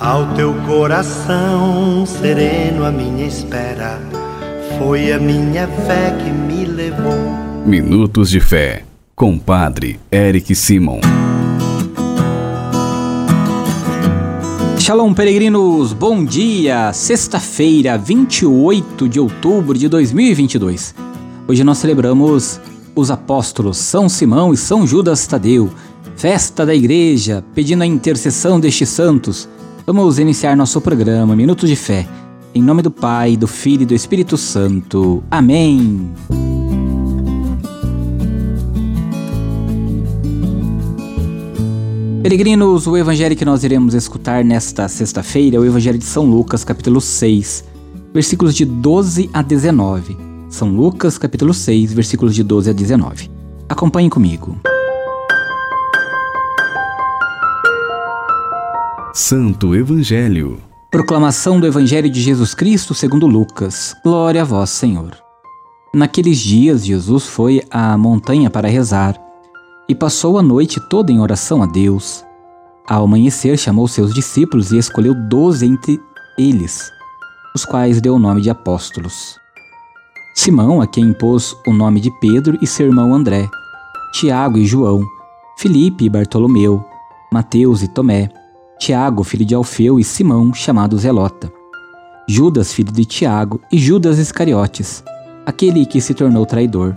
Ao teu coração sereno, a minha espera foi a minha fé que me levou. Minutos de Fé, com Padre Eric Simon. Shalom, peregrinos, bom dia! Sexta-feira, 28 de outubro de 2022. Hoje nós celebramos os apóstolos São Simão e São Judas Tadeu, festa da igreja, pedindo a intercessão destes santos Vamos iniciar nosso programa Minutos de Fé. Em nome do Pai, do Filho e do Espírito Santo. Amém. Peregrinos, o evangelho que nós iremos escutar nesta sexta-feira é o evangelho de São Lucas, capítulo 6, versículos de 12 a 19. São Lucas, capítulo 6, versículos de 12 a 19. Acompanhe comigo. Santo Evangelho. Proclamação do Evangelho de Jesus Cristo segundo Lucas. Glória a vós, Senhor. Naqueles dias, Jesus foi à montanha para rezar e passou a noite toda em oração a Deus. Ao amanhecer, chamou seus discípulos e escolheu doze entre eles, os quais deu o nome de apóstolos. Simão, a quem impôs o nome de Pedro, e seu irmão André, Tiago e João, Filipe e Bartolomeu, Mateus e Tomé, Tiago, filho de Alfeu, e Simão, chamado Zelota. Judas, filho de Tiago, e Judas Iscariotes, aquele que se tornou traidor.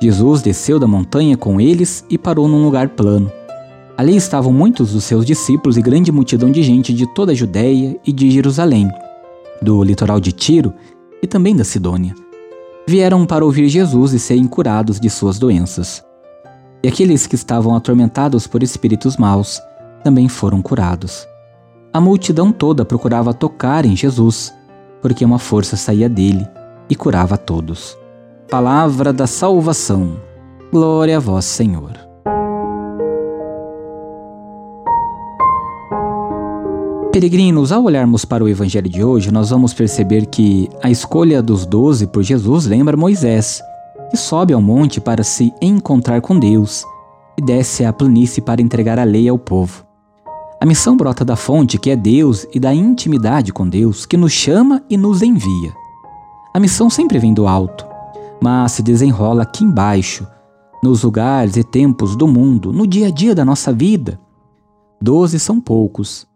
Jesus desceu da montanha com eles e parou num lugar plano. Ali estavam muitos dos seus discípulos e grande multidão de gente de toda a Judéia e de Jerusalém, do litoral de Tiro e também da Sidônia. Vieram para ouvir Jesus e serem curados de suas doenças. E aqueles que estavam atormentados por espíritos maus também foram curados. A multidão toda procurava tocar em Jesus, porque uma força saía dele e curava todos. Palavra da salvação. Glória a vós, Senhor. Peregrinos, ao olharmos para o Evangelho de hoje, nós vamos perceber que a escolha dos doze por Jesus lembra Moisés, que sobe ao monte para se encontrar com Deus e desce à planície para entregar a lei ao povo. A missão brota da fonte que é Deus e da intimidade com Deus que nos chama e nos envia. A missão sempre vem do alto, mas se desenrola aqui embaixo, nos lugares e tempos do mundo, no dia a dia da nossa vida. Doze são poucos,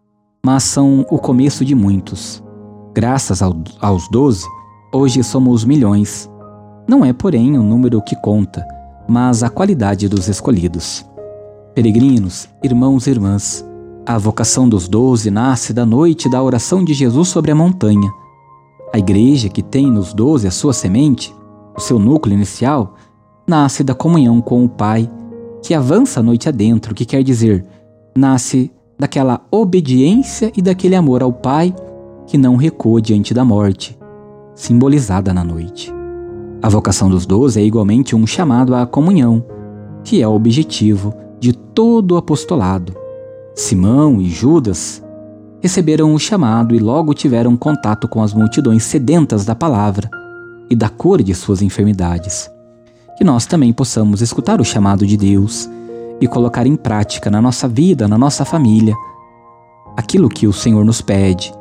mas são o começo de muitos. Graças ao, aos doze, hoje somos milhões. Não é, porém, o número que conta, mas a qualidade dos escolhidos. Peregrinos, irmãos e irmãs, a vocação dos doze nasce da noite da oração de Jesus sobre a montanha. A igreja, que tem nos doze a sua semente, o seu núcleo inicial, nasce da comunhão com o Pai, que avança a noite adentro, que quer dizer, nasce daquela obediência e daquele amor ao Pai que não recua diante da morte, simbolizada na noite. A vocação dos doze é igualmente um chamado à comunhão, que é o objetivo de todo o apostolado. Simão e Judas receberam o chamado e logo tiveram contato com as multidões sedentas da palavra e da cura de suas enfermidades. Que nós também possamos escutar o chamado de Deus e colocar em prática na nossa vida, na nossa família, aquilo que o Senhor nos pede,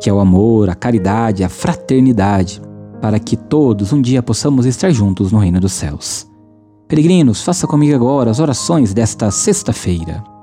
que é o amor, a caridade, a fraternidade, para que todos um dia possamos estar juntos no reino dos céus. Peregrinos, faça comigo agora as orações desta sexta-feira.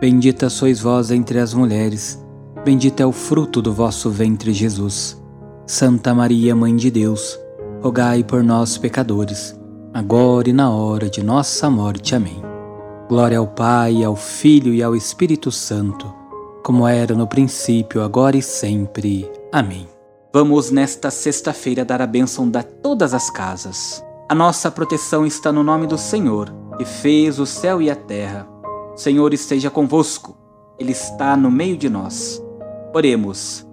Bendita sois vós entre as mulheres, bendito é o fruto do vosso ventre, Jesus. Santa Maria, Mãe de Deus, rogai por nós, pecadores, agora e na hora de nossa morte. Amém. Glória ao Pai, ao Filho e ao Espírito Santo, como era no princípio, agora e sempre. Amém. Vamos nesta sexta-feira dar a bênção de todas as casas. A nossa proteção está no nome do Senhor, que fez o céu e a terra. Senhor esteja convosco, Ele está no meio de nós. Oremos.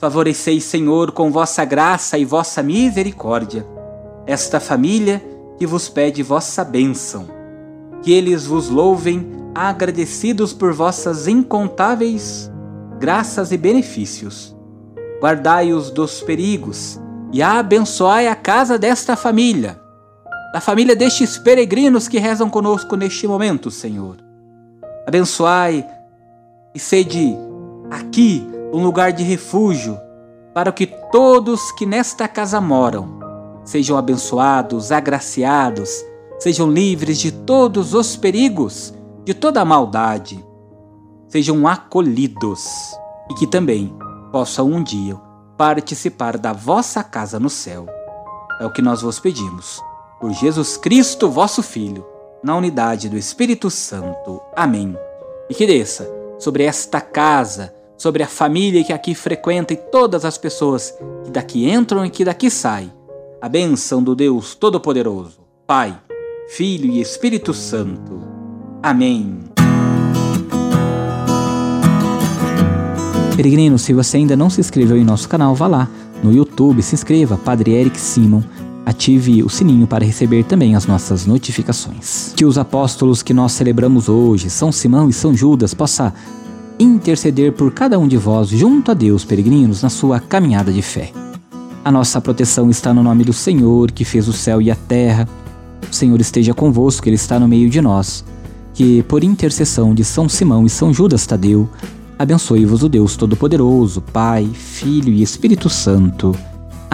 Favoreceis, Senhor, com vossa graça e vossa misericórdia, esta família que vos pede vossa bênção. Que eles vos louvem, agradecidos por vossas incontáveis graças e benefícios. Guardai-os dos perigos e abençoai a casa desta família, da família destes peregrinos que rezam conosco neste momento, Senhor. Abençoai e sede aqui um lugar de refúgio para que todos que nesta casa moram sejam abençoados, agraciados, sejam livres de todos os perigos, de toda a maldade, sejam acolhidos e que também possam um dia participar da vossa casa no céu. É o que nós vos pedimos. Por Jesus Cristo, vosso Filho, na unidade do Espírito Santo. Amém. E que desça sobre esta casa, sobre a família que aqui frequenta e todas as pessoas que daqui entram e que daqui saem. A bênção do Deus Todo-Poderoso, Pai, Filho e Espírito Santo. Amém. Peregrino, se você ainda não se inscreveu em nosso canal, vá lá no YouTube, se inscreva, Padre Eric Simon. Ative o sininho para receber também as nossas notificações. Que os apóstolos que nós celebramos hoje, São Simão e São Judas, possa interceder por cada um de vós junto a Deus, peregrinos, na sua caminhada de fé. A nossa proteção está no nome do Senhor, que fez o céu e a terra. O Senhor esteja convosco, Ele está no meio de nós. Que, por intercessão de São Simão e São Judas Tadeu, abençoe-vos o Deus Todo-Poderoso, Pai, Filho e Espírito Santo.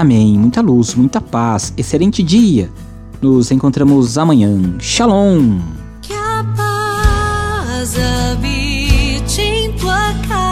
Amém. Muita luz, muita paz, excelente dia. Nos encontramos amanhã. Shalom! Que a paz tua casa,